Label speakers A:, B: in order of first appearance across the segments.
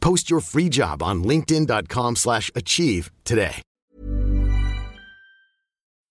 A: Post your free job on linkedin.com/achieve slash achieve today.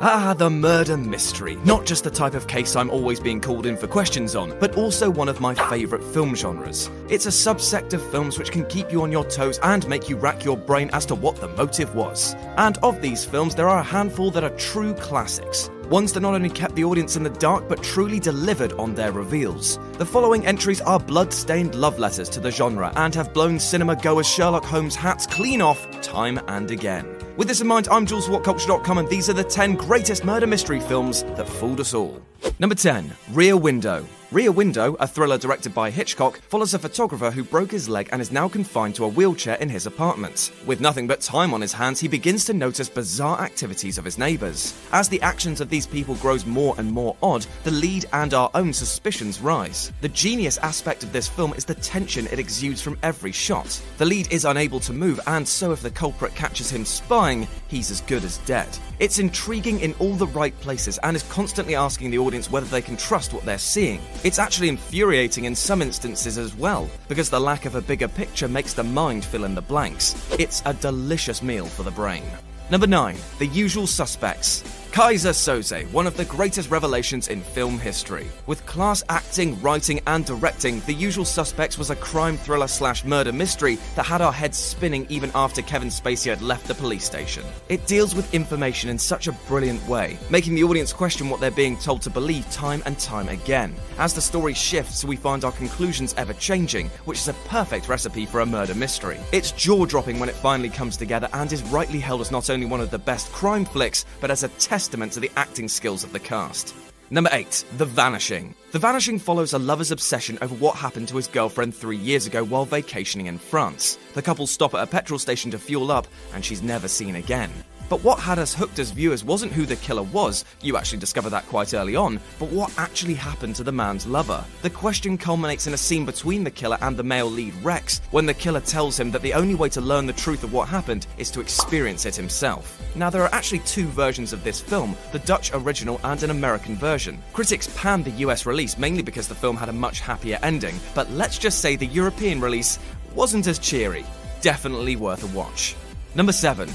B: Ah, the murder mystery. Not just the type of case I'm always being called in for questions on, but also one of my favourite film genres. It's a subsect of films which can keep you on your toes and make you rack your brain as to what the motive was. And of these films, there are a handful that are true classics. Ones that not only kept the audience in the dark, but truly delivered on their reveals. The following entries are blood stained love letters to the genre and have blown cinema goers' Sherlock Holmes hats clean off time and again. With this in mind, I'm Jules WhatCulture.com, and these are the 10 greatest murder mystery films that fooled us all. Number 10 Rear Window. Rear Window, a thriller directed by Hitchcock, follows a photographer who broke his leg and is now confined to a wheelchair in his apartment. With nothing but time on his hands, he begins to notice bizarre activities of his neighbours. As the actions of these people grows more and more odd, the lead and our own suspicions rise. The genius aspect of this film is the tension it exudes from every shot. The lead is unable to move, and so if the culprit catches him spying, he's as good as dead. It's intriguing in all the right places and is constantly asking the audience whether they can trust what they're seeing. It's actually infuriating in some instances as well, because the lack of a bigger picture makes the mind fill in the blanks. It's a delicious meal for the brain. Number 9. The Usual Suspects. Keyser Söze, one of the greatest revelations in film history. With class acting, writing, and directing, The Usual Suspects was a crime thriller slash murder mystery that had our heads spinning even after Kevin Spacey had left the police station. It deals with information in such a brilliant way, making the audience question what they're being told to believe time and time again. As the story shifts, we find our conclusions ever changing, which is a perfect recipe for a murder mystery. It's jaw dropping when it finally comes together and is rightly held as not only one of the best crime flicks, but as a testament to the acting skills of the cast. Number 8. The Vanishing. The Vanishing follows a lover's obsession over what happened to his girlfriend three years ago while vacationing in France. The couple stop at a petrol station to fuel up, and she's never seen again. But what had us hooked as viewers wasn't who the killer was, you actually discover that quite early on, but what actually happened to the man's lover. The question culminates in a scene between the killer and the male lead Rex, when the killer tells him that the only way to learn the truth of what happened is to experience it himself. Now, there are actually two versions of this film the Dutch original and an American version. Critics panned the US release mainly because the film had a much happier ending, but let's just say the European release wasn't as cheery. Definitely worth a watch. Number 7.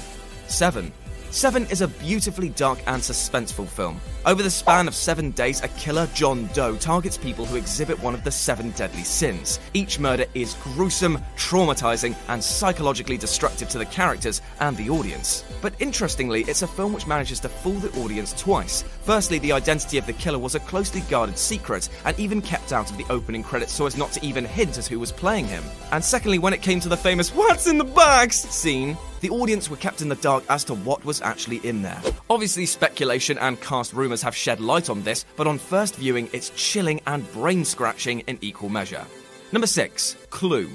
B: 7. Seven is a beautifully dark and suspenseful film. Over the span of seven days, a killer, John Doe, targets people who exhibit one of the seven deadly sins. Each murder is gruesome, traumatizing, and psychologically destructive to the characters and the audience. But interestingly, it's a film which manages to fool the audience twice. Firstly, the identity of the killer was a closely guarded secret and even kept out of the opening credits so as not to even hint at who was playing him. And secondly, when it came to the famous What's in the Bags scene, the audience were kept in the dark as to what was actually in there. Obviously, speculation and cast rumours have shed light on this, but on first viewing, it's chilling and brain scratching in equal measure. Number 6 Clue.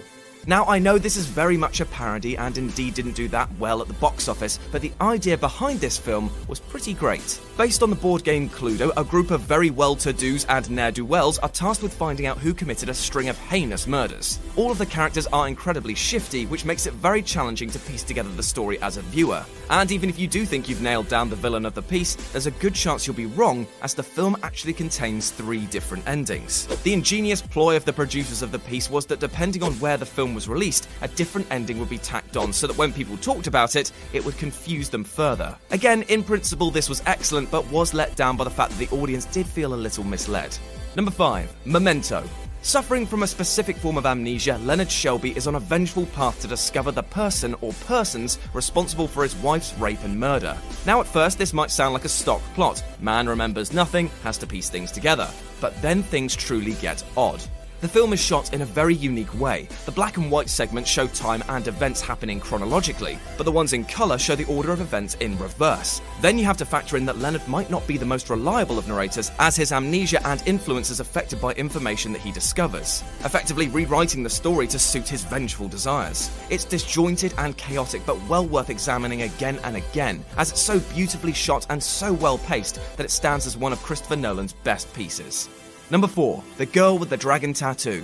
B: Now, I know this is very much a parody and indeed didn't do that well at the box office, but the idea behind this film was pretty great. Based on the board game Cluedo, a group of very well to dos and ne'er do wells are tasked with finding out who committed a string of heinous murders. All of the characters are incredibly shifty, which makes it very challenging to piece together the story as a viewer. And even if you do think you've nailed down the villain of the piece, there's a good chance you'll be wrong, as the film actually contains three different endings. The ingenious ploy of the producers of the piece was that depending on where the film was released, a different ending would be tacked on so that when people talked about it, it would confuse them further. Again, in principle, this was excellent, but was let down by the fact that the audience did feel a little misled. Number 5. Memento. Suffering from a specific form of amnesia, Leonard Shelby is on a vengeful path to discover the person or persons responsible for his wife's rape and murder. Now, at first, this might sound like a stock plot. Man remembers nothing, has to piece things together. But then things truly get odd. The film is shot in a very unique way. The black and white segments show time and events happening chronologically, but the ones in colour show the order of events in reverse. Then you have to factor in that Leonard might not be the most reliable of narrators, as his amnesia and influence is affected by information that he discovers, effectively rewriting the story to suit his vengeful desires. It's disjointed and chaotic, but well worth examining again and again, as it's so beautifully shot and so well paced that it stands as one of Christopher Nolan's best pieces. Number 4. The Girl with the Dragon Tattoo.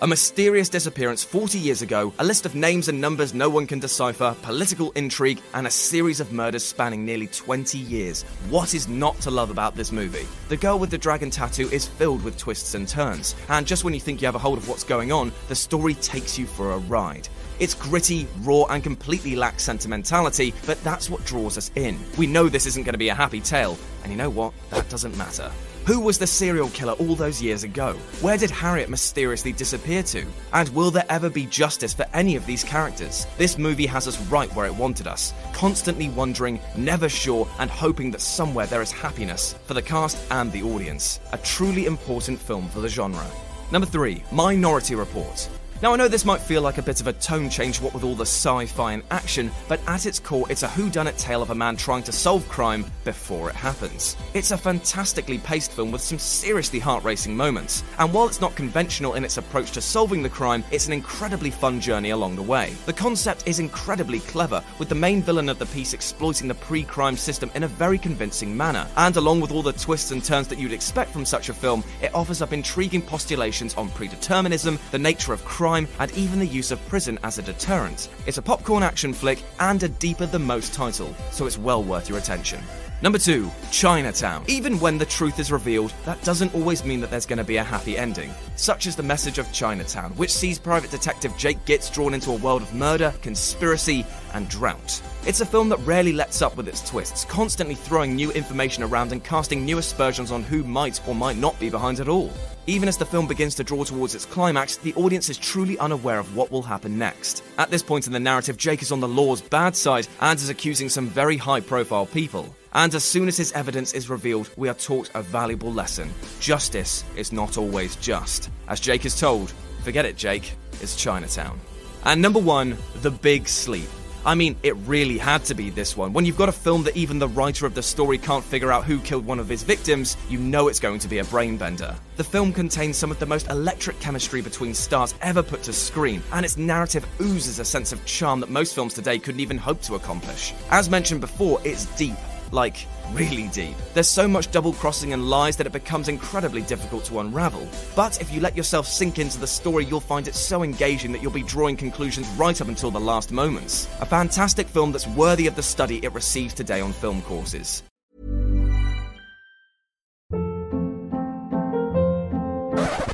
B: A mysterious disappearance 40 years ago, a list of names and numbers no one can decipher, political intrigue, and a series of murders spanning nearly 20 years. What is not to love about this movie? The Girl with the Dragon Tattoo is filled with twists and turns, and just when you think you have a hold of what's going on, the story takes you for a ride. It's gritty, raw, and completely lacks sentimentality, but that's what draws us in. We know this isn't going to be a happy tale, and you know what? That doesn't matter. Who was the serial killer all those years ago? Where did Harriet mysteriously disappear to? And will there ever be justice for any of these characters? This movie has us right where it wanted us, constantly wondering, never sure, and hoping that somewhere there is happiness for the cast and the audience. A truly important film for the genre. Number 3 Minority Report. Now, I know this might feel like a bit of a tone change, what with all the sci fi and action, but at its core, it's a whodunit tale of a man trying to solve crime before it happens. It's a fantastically paced film with some seriously heart racing moments, and while it's not conventional in its approach to solving the crime, it's an incredibly fun journey along the way. The concept is incredibly clever, with the main villain of the piece exploiting the pre crime system in a very convincing manner, and along with all the twists and turns that you'd expect from such a film, it offers up intriguing postulations on predeterminism, the nature of crime crime, and even the use of prison as a deterrent. It's a popcorn action flick and a deeper than most title, so it's well worth your attention. Number 2, Chinatown. Even when the truth is revealed, that doesn't always mean that there's going to be a happy ending. Such is the message of Chinatown, which sees private detective Jake Gittes drawn into a world of murder, conspiracy, and drought. It's a film that rarely lets up with its twists, constantly throwing new information around and casting new aspersions on who might or might not be behind it all. Even as the film begins to draw towards its climax, the audience is truly unaware of what will happen next. At this point in the narrative, Jake is on the law's bad side and is accusing some very high profile people. And as soon as his evidence is revealed, we are taught a valuable lesson. Justice is not always just. As Jake is told, forget it, Jake, it's Chinatown. And number one, The Big Sleep. I mean, it really had to be this one. When you've got a film that even the writer of the story can't figure out who killed one of his victims, you know it's going to be a brainbender. The film contains some of the most electric chemistry between stars ever put to screen, and its narrative oozes a sense of charm that most films today couldn't even hope to accomplish. As mentioned before, it's deep, like really deep. There's so much double crossing and lies that it becomes incredibly difficult to unravel. But if you let yourself sink into the story, you'll find it so engaging that you'll be drawing conclusions right up until the last moments. A fantastic film that's worthy of the study it receives today on film courses.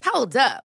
C: Hold up.